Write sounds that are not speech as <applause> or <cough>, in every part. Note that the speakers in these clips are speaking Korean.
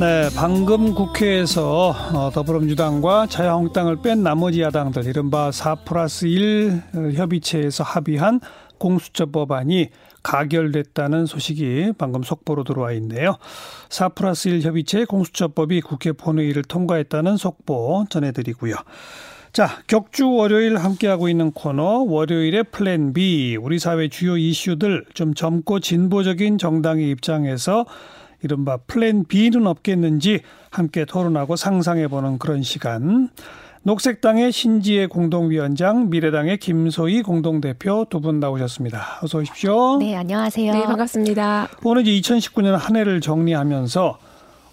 네, 방금 국회에서 어, 더불어민주당과 자유한국당을 뺀 나머지 야당들 이른바 4 플러스 1 협의체에서 합의한 공수처 법안이 가결됐다는 소식이 방금 속보로 들어와 있네요. 4 플러스 1 협의체 공수처법이 국회 본회의를 통과했다는 속보 전해드리고요. 자, 격주 월요일 함께하고 있는 코너 월요일의 플랜 B 우리 사회 주요 이슈들 좀 젊고 진보적인 정당의 입장에서 이른바 플랜 B는 없겠는지 함께 토론하고 상상해보는 그런 시간. 녹색당의 신지혜 공동위원장, 미래당의 김소희 공동대표 두 분 나오셨습니다. 어서 오십시오. 네, 안녕하세요. 네, 반갑습니다. 오늘 이제 2019년 한 해를 정리하면서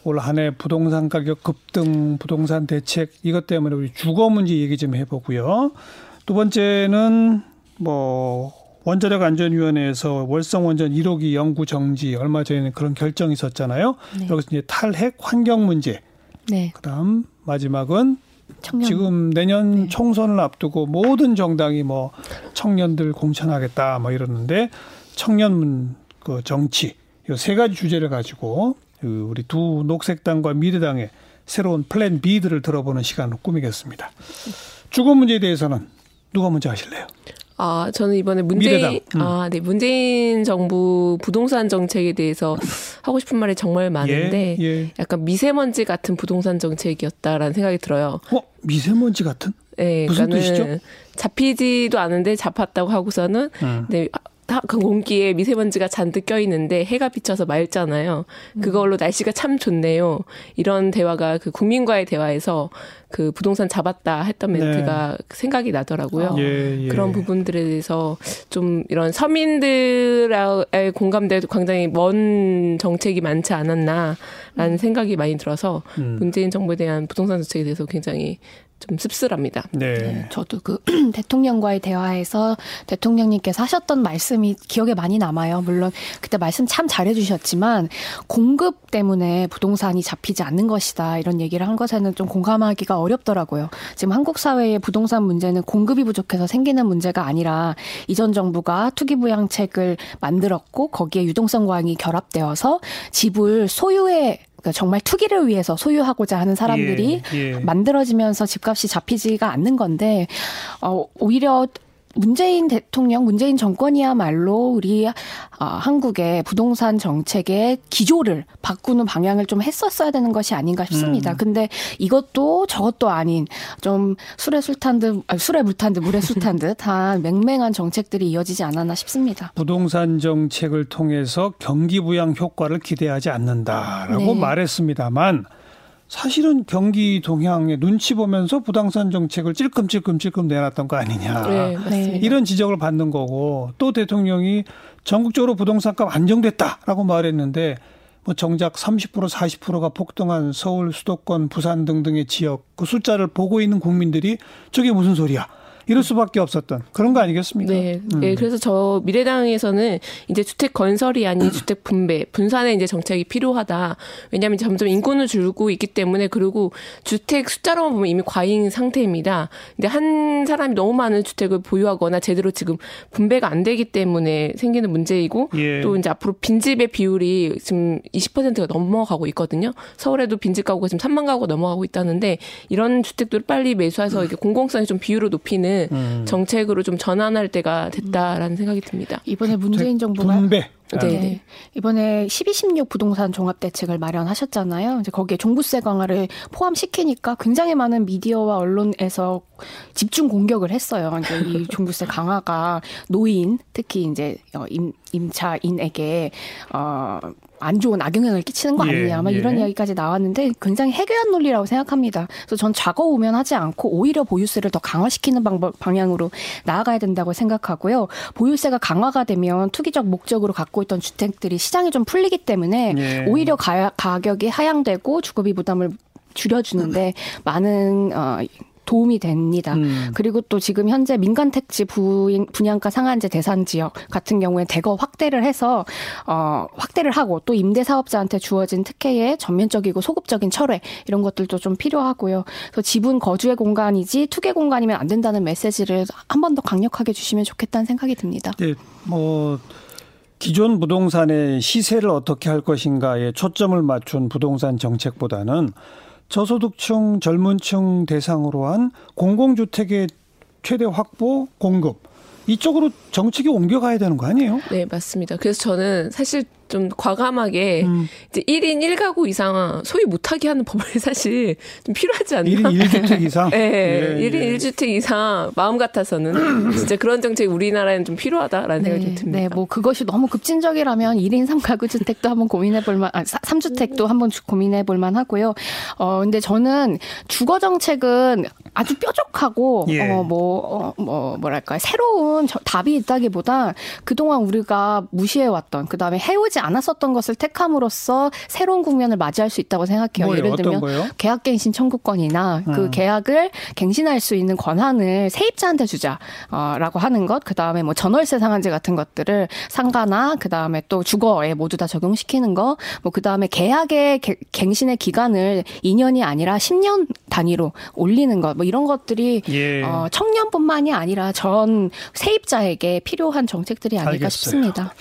올 한 해 부동산 가격 급등, 부동산 대책 이것 때문에 우리 주거 문제 얘기 좀 해보고요. 두 번째는 뭐 원자력 안전위원회에서 월성 원전 1호기 연구 정지 얼마 전에 그런 결정이 있었잖아요. 네. 여기서 이제 탈핵 환경 문제. 네. 그다음 마지막은 청년. 지금 내년 네. 총선을 앞두고 모든 정당이 뭐 청년들 공천하겠다 뭐 이러는데 청년 그 정치 이세 가지 주제를 가지고 그 우리 두 녹색당과 미래당의 새로운 플랜 B들을 들어보는 시간을 꾸미겠습니다. 주거 문제에 대해서는 누가 먼저 하실래요? 아, 저는 이번에 문재인, 음. 아, 네, 문재인 정부 부동산 정책에 대해서 하고 싶은 말이 정말 많은데, 예, 예. 약간 미세먼지 같은 부동산 정책이었다라는 생각이 들어요. 어? 미세먼지 같은? 네, 무슨 뜻이죠? 잡히지도 않은데 잡았다고 하고서는, 음. 네, 그 공기에 미세먼지가 잔뜩 껴있는데 해가 비쳐서 맑잖아요. 그걸로 날씨가 참 좋네요. 이런 대화가 그 국민과의 대화에서 그 부동산 잡았다 했던 네. 멘트가 네. 생각이 나더라고요. 예, 예. 그런 부분들에 대해서 좀 이런 서민들의 공감대도 굉장히 먼 정책이 많지 않았나라는 음. 생각이 많이 들어서 음. 문재인 정부에 대한 부동산 정책에 대해서 굉장히 좀 씁쓸합니다. 네. 네. 저도 그 <clears throat> <clears throat> 대통령과의 대화에서 대통령님께서 하셨던 말씀이 기억에 많이 남아요. 물론 그때 말씀 참 잘해주셨지만 공급 때문에 부동산이 잡히지 않는 것이다 이런 얘기를 한 것에는 좀 공감하기가 어렵더라고요. 지금 한국 사회의 부동산 문제는 공급이 부족해서 생기는 문제가 아니라 이전 정부가 투기 부양책을 만들었고 거기에 유동성 과잉이 결합되어서 집을 소유의 그러니까 정말 투기를 위해서 소유하고자 하는 사람들이 예, 예. 만들어지면서 집값이 잡히지가 않는 건데 어 오히려 문재인 대통령, 문재인 정권이야말로 우리 어, 한국의 부동산 정책의 기조를 바꾸는 방향을 좀 했었어야 되는 것이 아닌가 싶습니다. 음. 근데 이것도 저것도 아닌 좀 술에 술탄 듯, 아니, 술에 물탄 듯, 물에 술탄 듯한 <laughs> 맹맹한 정책들이 이어지지 않았나 싶습니다. 부동산 정책을 통해서 경기 부양 효과를 기대하지 않는다라고 네. 말했습니다만 사실은 경기 동향에 눈치 보면서 부동산 정책을 찔끔찔끔찔끔 내놨던 거 아니냐. 네, 맞습니다. 이런 지적을 받는 거고 또 대통령이 전국적으로 부동산값 안정됐다라고 말했는데 뭐 정작 30% 40%가 폭등한 서울 수도권 부산 등등의 지역 그 숫자를 보고 있는 국민들이 저게 무슨 소리야. 이럴 수밖에 없었던 그런 거 아니겠습니까? 네. 음. 네. 그래서 저 미래당에서는 이제 주택 건설이 아닌 주택 분배, 분산의 이제 정책이 필요하다. 왜냐하면 점점 인구는 줄고 있기 때문에 그리고 주택 숫자로만 보면 이미 과잉 상태입니다. 근데 한 사람이 너무 많은 주택을 보유하거나 제대로 지금 분배가 안 되기 때문에 생기는 문제이고 예. 또 이제 앞으로 빈집의 비율이 지금 20%가 넘어가고 있거든요. 서울에도 빈집 가구가 지금 3만 가구가 넘어가고 있다는데 이런 주택들을 빨리 매수해서 이렇게 공공성이 좀 비율을 높이는 음. 정책으로 좀 전환할 때가 됐다라는 생각이 듭니다. 이번에 문재인 정부가 분배. 네. 네. 이번에 12, 16 부동산 종합 대책을 마련하셨잖아요. 이제 거기에 종부세 강화를 포함시키니까 굉장히 많은 미디어와 언론에서 집중 공격을 했어요. 그러니까 이 <laughs> 종부세 강화가 노인, 특히 이제 어, 임, 임차인에게 어, 안 좋은 악영향을 끼치는 거 예, 아니냐, 막 예, 이런 이야기까지 나왔는데 굉장히 해괴한 논리라고 생각합니다. 그래서 전 좌거 우면하지 않고 오히려 보유세를 더 강화시키는 방법 방향으로 나아가야 된다고 생각하고요. 보유세가 강화가 되면 투기적 목적으로 갖고 있던 주택들이 시장이 좀 풀리기 때문에 예. 오히려 가, 가격이 하향되고 주거비 부담을 줄여주는데 많은 어, 도움이 됩니다. 음. 그리고 또 지금 현재 민간 택지 분양가 상한제 대상 지역 같은 경우에 대거 확대를 해서 어 확대를 하고 또 임대 사업자한테 주어진 특혜의 전면적이고 소급적인 철회 이런 것들도 좀 필요하고요. 그래서 지분 거주의 공간이지 투개 공간이면 안 된다는 메시지를 한 번 더 강력하게 주시면 좋겠다는 생각이 듭니다. 네, 뭐 기존 부동산의 시세를 어떻게 할 것인가에 초점을 맞춘 부동산 정책보다는 저소득층, 젊은층 대상으로 한 공공주택의 최대 확보, 공급 이쪽으로 정책이 옮겨가야 되는 거 아니에요? 네, 맞습니다. 그래서 저는 사실 좀 과감하게 음. 이제 1인 1가구 이상 소유 못하게 하는 법을 <laughs> 사실 좀 필요하지 않나. 1인 1주택 이상? 네, <laughs> 예, 1인 예. 1주택 이상 마음 같아서는 <clears throat> 진짜 그런 정책이 우리나라에는 좀 필요하다라는 네, 생각이 좀 듭니다. 네, 뭐 그것이 너무 급진적이라면 1인 3가구 주택도 한번 고민해 볼 만, 아, 3주택도 한번 고민해 볼 만 하고요. 어, 근데 저는 주거 정책은 아주 뾰족하고 예. 어, 뭐, 어, 뭐, 뭐랄까, 새로운 답이 있다기보다 그동안 우리가 무시해왔던, 그 다음에 해오지 않았었던 것을 택함으로써 새로운 국면을 맞이할 수 있다고 생각해요. 뭐예요? 예를 들면? 계약갱신 청구권이나 그 음. 그 계약을 갱신할 수 있는 권한을 세입자한테 주자라고 하는 것, 그 다음에 뭐 전월세 상한제 같은 것들을 상가나 그 다음에 또 주거에 모두 다 적용시키는 거, 뭐 그 다음에 계약의 갱신의 기간을 2년이 아니라 10년 단위로 올리는 것, 뭐 이런 것들이 예. 어, 청년뿐만이 아니라 전 세입자에게 필요한 정책들이 아닐까 알겠어요. 싶습니다.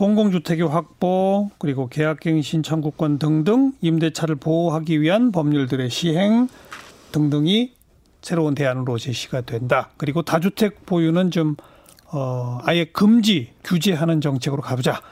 공공주택의 확보 그리고 계약갱신 청구권 등등 임대차를 보호하기 위한 법률들의 시행 등등이 새로운 대안으로 제시가 된다. 그리고 다주택 보유는 좀 어, 아예 금지 규제하는 정책으로 가보자.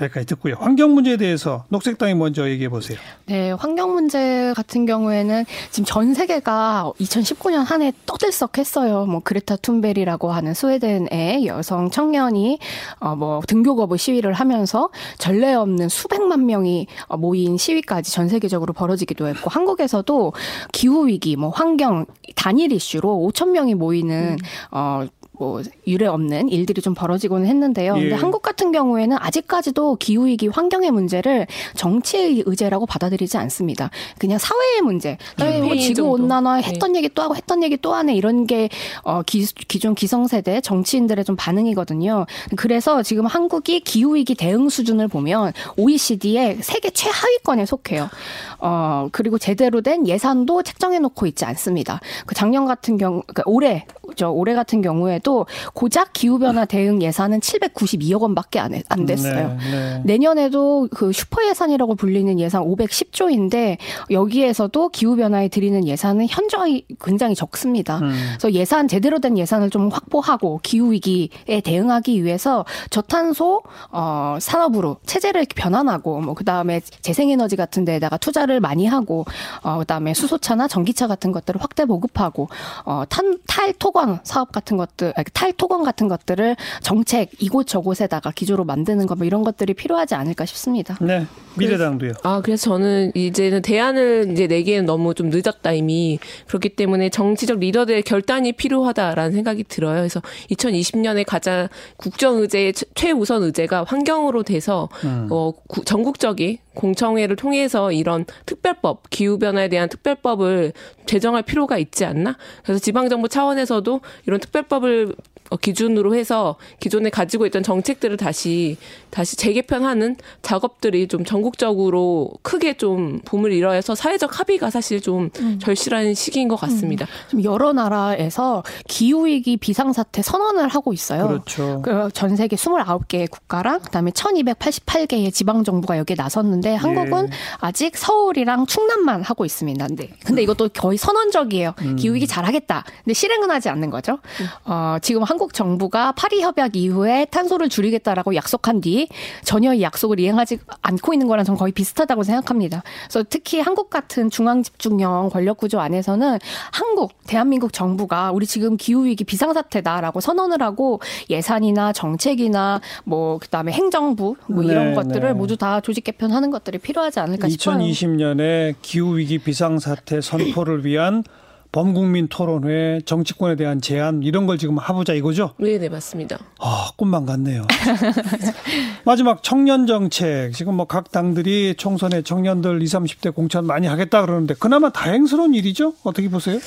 여기까지 듣고요. 환경 문제에 대해서 녹색당이 먼저 얘기해 보세요. 네, 환경 문제 같은 경우에는 지금 전 세계가 2019년 한 해 떠들썩했어요. 뭐 그레타 툰베리라고 하는 스웨덴의 여성 청년이 어뭐 등교 거부 시위를 하면서 전례 없는 수백만 명이 모인 시위까지 전 세계적으로 벌어지기도 했고 한국에서도 기후 위기, 뭐 환경 단일 이슈로 5천 명이 모이는 음. 어 뭐 유례 없는 일들이 좀 벌어지고는 했는데요. 예. 근데 한국 같은 경우에는 아직까지도 기후 위기 환경의 문제를 정치의 의제라고 받아들이지 않습니다. 그냥 사회의 문제. 음, 뭐 지구 온난화 네. 했던 네. 얘기 또 하고 했던 얘기 또 하네 이런 게 어, 기, 기존 기성세대 정치인들의 좀 반응이거든요. 그래서 지금 한국이 기후 위기 대응 수준을 보면 OECD의 세계 최하위권에 속해요. 어, 그리고 제대로 된 예산도 책정해 놓고 있지 않습니다. 그 작년 같은 경우 그러니까 올해 저 올해 같은 경우에도 고작 기후 변화 대응 예산은 792억 원밖에 안, 안 됐어요. 네, 네. 내년에도 그 슈퍼 예산이라고 불리는 예산 510조인데 여기에서도 기후 변화에 들이는 예산은 현저히 굉장히 적습니다. 음. 그래서 예산 제대로 된 예산을 좀 확보하고 기후 위기에 대응하기 위해서 저탄소 어, 산업으로 체제를 변환하고 뭐 그다음에 재생에너지 같은 데에다가 투자를 많이 하고 어, 그다음에 수소차나 전기차 같은 것들을 확대 보급하고 어, 탄, 탈토 토건 사업 같은 것들, 탈토건 같은 것들을 정책 이곳 저곳에다가 기조로 만드는 거뭐 이런 것들이 필요하지 않을까 싶습니다. 네. 미래당도요. 아, 그래서 저는 이제는 대안을 이제 내기에는 너무 좀 늦었다 이미. 그렇기 때문에 정치적 리더들의 결단이 필요하다라는 생각이 들어요. 그래서 2020년에 가장 국정 의제의 최우선 의제가 환경으로 돼서 음. 어, 전국적인 공청회를 통해서 이런 특별법, 기후변화에 대한 특별법을 제정할 필요가 있지 않나? 그래서 지방정부 차원에서도 이런 특별법을 어, 기준으로 해서 기존에 가지고 있던 정책들을 다시 다시 재개편하는 작업들이 좀 전국적으로 크게 좀 봄을 이뤄서 사회적 합의가 사실 좀 음. 절실한 시기인 것 같습니다. 음. 여러 나라에서 기후 위기 비상 사태 선언을 하고 있어요. 그렇죠. 그전 세계 29개의 국가랑 그다음에 1288개의 지방 정부가 여기에 나섰는데 한국은 예. 아직 서울이랑 충남만 하고 있습니다. 근데 근데 이것도 거의 선언적이에요. 음. 기후 위기 잘하겠다. 근데 실행은 하지 않는 거죠. 음. 어, 지금 한국 한국 정부가 파리 협약 이후에 탄소를 줄이겠다라고 약속한 뒤 전혀 이 약속을 이행하지 않고 있는 거랑 전 거의 비슷하다고 생각합니다. 그래서 특히 한국 같은 중앙 집중형 권력 구조 안에서는 한국 대한민국 정부가 우리 지금 기후 위기 비상사태다라고 선언을 하고 예산이나 정책이나 뭐 그다음에 행정부 뭐 이런 네, 것들을 네. 모두 다 조직 개편하는 것들이 필요하지 않을까 싶어요. 2020년에 기후 위기 비상사태 선포를 위한 범국민 토론회, 정치권에 대한 제안 이런 걸 지금 해보자 이거죠? 네, 네 맞습니다. 아 꿈만 같네요. <laughs> 마지막 청년 정책 지금 뭐 각 당들이 총선에 청년들 20, 30대 공천 많이 하겠다 그러는데 그나마 다행스러운 일이죠? 어떻게 보세요?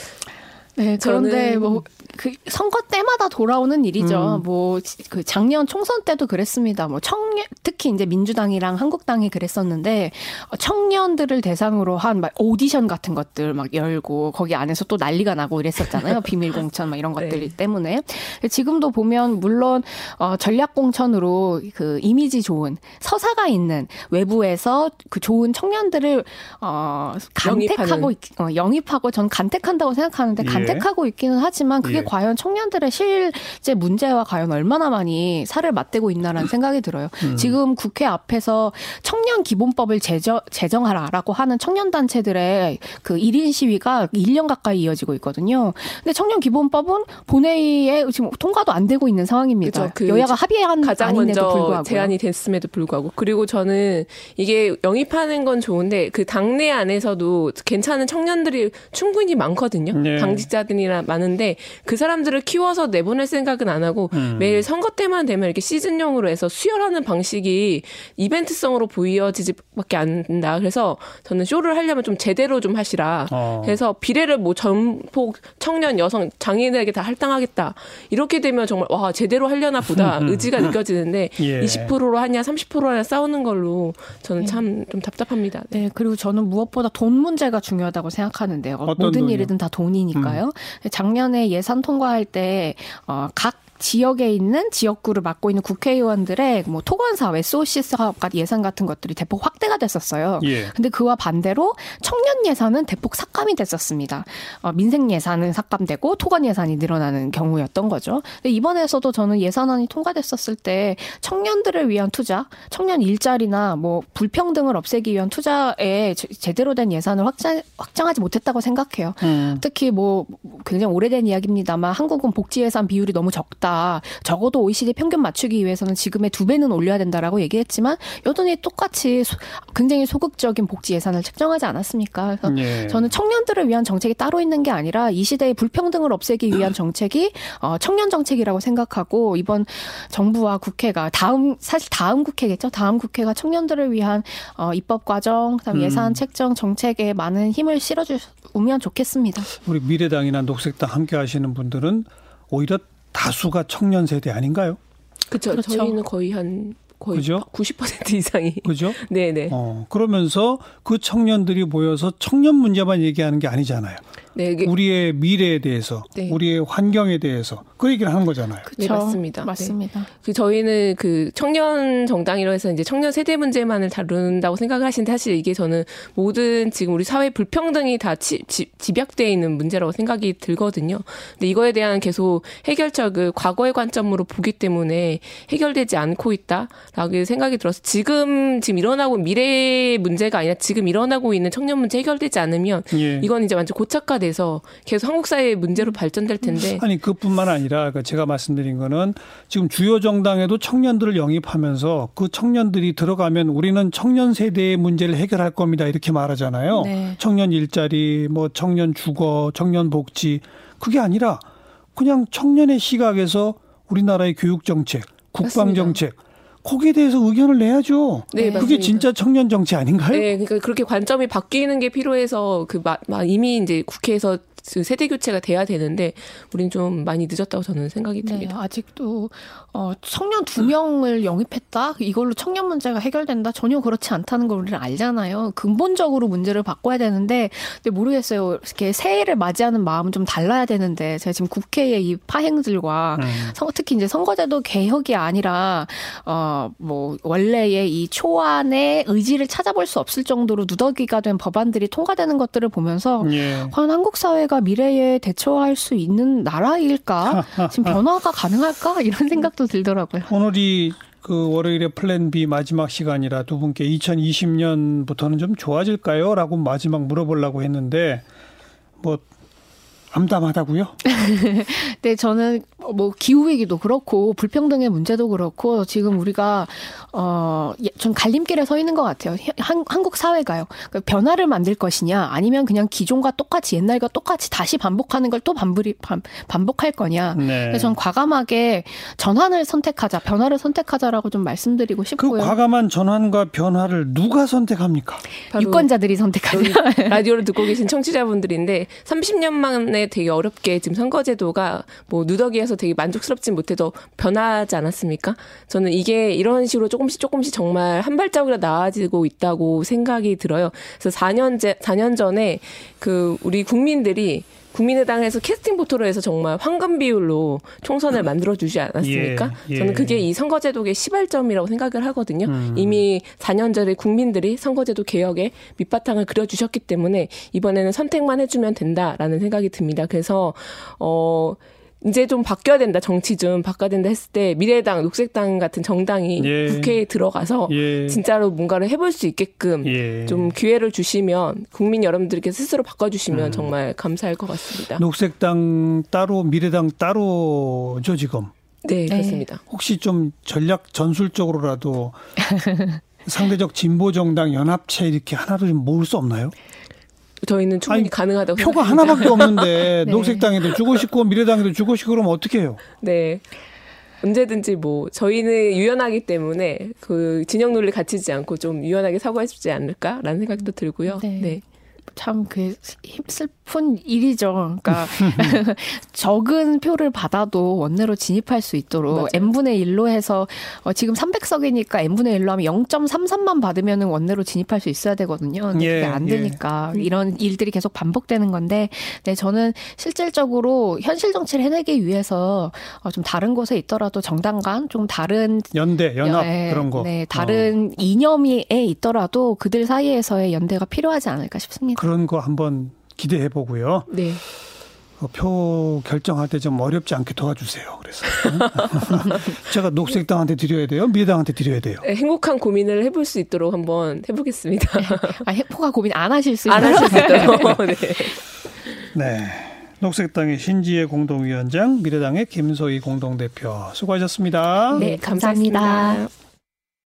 네, 그런데 뭐 그 선거 때마다 돌아오는 일이죠. 음. 뭐그 작년 총선 때도 그랬습니다. 뭐 청년 특히 이제 민주당이랑 한국당이 그랬었는데 청년들을 대상으로 한 막 오디션 같은 것들 막 열고 거기 안에서 또 난리가 나고 이랬었잖아요. <laughs> 비밀 공천 막 이런 것들 네. 때문에 지금도 보면 물론 어 전략 공천으로 그 이미지 좋은 서사가 있는 외부에서 그 좋은 청년들을 어 간택하고 어, 영입하고 전 간택한다고 생각하는데 예. 간택하고 있기는 하지만 그게 예. 과연 청년들의 실제 문제와 과연 얼마나 많이 살을 맞대고 있나라는 생각이 들어요. 음. 지금 국회 앞에서 청년 기본법을 제정, 제정하라라고 하는 청년 단체들의 그 1인 시위가 1년 가까이 이어지고 있거든요. 근데 청년 기본법은 본회의에 지금 통과도 안 되고 있는 상황입니다. 그 여야가 합의한 가장 먼저 불구하고 제안이 됐음에도 불구하고 그리고 저는 이게 영입하는 건 좋은데 그 당내 안에서도 괜찮은 청년들이 충분히 많거든요. 네. 당직 자들이나 많은데 그 사람들을 키워서 내보낼 생각은 안 하고 음. 매일 선거 때만 되면 이렇게 시즌용으로 해서 수혈하는 방식이 이벤트성으로 보여지지밖에 안 된다. 그래서 저는 쇼를 하려면 좀 제대로 좀 하시라. 어. 그래서 비례를 뭐 전폭 청년 여성 장애인에게 다 할당하겠다. 이렇게 되면 정말 와 제대로 하려나 보다 음. <laughs> 의지가 느껴지는데 예. 20%로 하냐 30%로 하냐 싸우는 걸로 저는 예. 참좀 답답합니다. 네. 네. 그리고 저는 무엇보다 돈 문제가 중요하다고 생각하는데요. 모든 돈이요? 일이든 다 돈이니까요. 음. 작년에 예산 통과할 때각 어, 지역에 있는 지역구를 맡고 있는 국회의원들의 뭐 토건 사업, SOC 사업 예산 같은 것들이 대폭 확대가 됐었어요. 예. 근데 그와 반대로 청년 예산은 대폭 삭감이 됐었습니다. 어, 민생 예산은 삭감되고 토건 예산이 늘어나는 경우였던 거죠. 근데 이번에서도 저는 예산안이 통과됐었을 때 청년들을 위한 투자, 청년 일자리나 뭐 불평등을 없애기 위한 투자에 제대로 된 예산을 확장, 확장하지 못했다고 생각해요. 음. 특히 뭐 굉장히 오래된 이야기입니다만 한국은 복지 예산 비율이 너무 적다. 적어도 OECD 평균 맞추기 위해서는 지금의 두 배는 올려야 된다라고 얘기했지만 여전히 똑같이 소, 굉장히 소극적인 복지 예산을 책정하지 않았습니까? 그래서 예. 저는 청년들을 위한 정책이 따로 있는 게 아니라 이 시대의 불평등을 없애기 위한 <clears throat> 정책이 어, 청년 정책이라고 생각하고 이번 정부와 국회가 다음 사실 다음 국회겠죠. 다음 국회가 청년들을 위한 어, 입법 과정, 그다음 예산 음. 책정 정책에 많은 힘을 실어주면 좋겠습니다. 우리 미래당이나 녹색당 함께 하시는 분들은 오히려 다수가 청년 세대 아닌가요? 그쵸. 그렇죠. 저희는 거의 한 거의 그죠? 90% 이상이. 그죠? 네네. <laughs> 어, 그러면서 그 청년들이 모여서 청년 문제만 얘기하는 게 아니잖아요. 네, 우리의 미래에 대해서, 네. 우리의 환경에 대해서 그 얘기를 하는 거잖아요. 그쵸? 네, 맞습니다. 네. 맞습니다. 네. 그 저희는 그 청년 정당이라 해서 이제 청년 세대 문제만을 다룬다고 생각을 하시는데 사실 이게 저는 모든 지금 우리 사회 불평등이 다 지, 지, 집약되어 있는 문제라고 생각이 들거든요. 근데 이거에 대한 계속 해결책을 과거의 관점으로 보기 때문에 해결되지 않고 있다라고 생각이 들어서 지금 지금 일어나고 미래의 문제가 아니라 지금 일어나고 있는 청년 문제 해결되지 않으면 예. 이건 이제 완전 고착화 돼서 계속 한국 사회의 문제로 발전될 텐데. 아니 그뿐만 아니라 그 제가 말씀드린 거는 지금 주요 정당에도 청년들을 영입하면서 그 청년들이 들어가면 우리는 청년 세대의 문제를 해결할 겁니다 이렇게 말하잖아요. 네. 청년 일자리, 뭐 청년 주거, 청년 복지 그게 아니라 그냥 청년의 시각에서 우리나라의 교육 정책, 국방 정책 거기에 대해서 의견을 내야죠. 네, 그게 맞습니다. 진짜 청년 정치 아닌가요? 네, 그러니까 그렇게 관점이 바뀌는 게 필요해서 그 마, 마, 이미 이제 국회에서 그 세대 교체가 돼야 되는데 우리는 좀 많이 늦었다고 저는 생각이 네, 듭니다. 네, 아직도 어, 청년 두 명을 영입했다 이걸로 청년 문제가 해결된다 전혀 그렇지 않다는 걸 우리는 알잖아요. 근본적으로 문제를 바꿔야 되는데 근데 모르겠어요. 이렇게 새해를 맞이하는 마음은 좀 달라야 되는데 제가 지금 국회의 이 파행들과 음. 특히 이제 선거제도 개혁이 아니라 어 뭐 원래의 이 초안의 의지를 찾아볼 수 없을 정도로 누더기가 된 법안들이 통과되는 것들을 보면서 예. 과연 한국 사회가 우리가 미래에 대처할 수 있는 나라일까? <laughs> 지금 변화가 가능할까? 이런 생각도 들더라고요. 오늘이 그 월요일에 플랜 B 마지막 시간이라 두 분께 2020년부터는 좀 좋아질까요? 라고 마지막 물어보려고 했는데 뭐 암담하다고요? <laughs> 네, 저는 뭐 기후 위기도 그렇고 불평등의 문제도 그렇고 지금 우리가 어좀 갈림길에 서 있는 것 같아요. 한, 한국 사회가요. 그러니까 변화를 만들 것이냐 아니면 그냥 기존과 똑같이 옛날과 똑같이 다시 반복하는 걸 또 반복이 반복할 거냐. 네. 그래서 전 과감하게 전환을 선택하자, 변화를 선택하자라고 좀 말씀드리고 그 싶고요. 그 과감한 전환과 변화를 누가 선택합니까? 유권자들이 선택하냐. 라디오를 듣고 계신 청취자분들인데 30년 만에 되게 어렵게 지금 선거제도가 뭐 누더기에서 되게 만족스럽진 못해도 변하지 않았습니까? 저는 이게 이런 식으로 조금씩 조금씩 정말 한 발자국이라 나아지고 있다고 생각이 들어요. 그래서 4년, 4년 전에 그 우리 국민들이 국민의당에서 캐스팅 보토로 해서 정말 황금 비율로 총선을 만들어 주지 않았습니까? 예, 예. 저는 그게 이 선거제도의 시발점이라고 생각을 하거든요. 음. 이미 4년 전에 국민들이 선거제도 개혁에 밑바탕을 그려 주셨기 때문에 이번에는 선택만 해주면 된다라는 생각이 듭니다. 그래서 어 이제 좀 바뀌어야 된다 정치 좀 바꿔야 된다 했을 때 미래당 녹색당 같은 정당이 예. 국회에 들어가서 예. 진짜로 뭔가를 해볼 수 있게끔 예. 좀 기회를 주시면 국민 여러분들께 스스로 바꿔주시면 음. 정말 감사할 것 같습니다. 녹색당 따로 미래당 따로죠 지금. 네, 네. 그렇습니다. 혹시 좀 전략 전술적으로라도 <laughs> 상대적 진보 정당 연합체 이렇게 하나를 좀 모을 수 없나요? 저희는 충분히 아니, 가능하다고 표가 생각합니다. 하나밖에 없는데 <laughs> 네. 녹색당에도 주고 싶고 미래당에도 주고 싶고 그러면 어떻게 해요? 네. 언제든지 뭐 저희는 유연하기 때문에 그 진영 논리 갇히지 않고 좀 유연하게 사고할 수 있지 않을까라는 생각도 들고요. 네. 네. 참그 슬픈 일이죠. 그러니까 <laughs> 적은 표를 받아도 원내로 진입할 수 있도록 맞아요. n분의 1로 해서 어, 지금 300석이니까 n분의 1로 하면 0.33만 받으면 원내로 진입할 수 있어야 되거든요. 근데 예, 그게 안 예. 되니까 예. 이런 일들이 계속 반복되는 건데 네, 저는 실질적으로 현실 정치를 해내기 위해서 어, 좀 다른 곳에 있더라도 정당 간 좀 다른 연대, 연합 네, 그런 거. 네, 다른 어. 이념에 있더라도 그들 사이에서의 연대가 필요하지 않을까 싶습니다. 그런 거 한번 기대해 보고요. 네. 어, 표 결정할 때 좀 어렵지 않게 도와주세요. 그래서 <laughs> 제가 녹색당한테 드려야 돼요, 미래당한테 드려야 돼요. 네, 행복한 고민을 해볼 수 있도록 한번 해보겠습니다. 아, 행복한 고민 안 하실 수 있안 하실 수 있도록. <laughs> 네. 네. 녹색당의 신지혜 공동위원장, 미래당의 김소희 공동대표 수고하셨습니다. 네, 감사합니다. 감사합니다.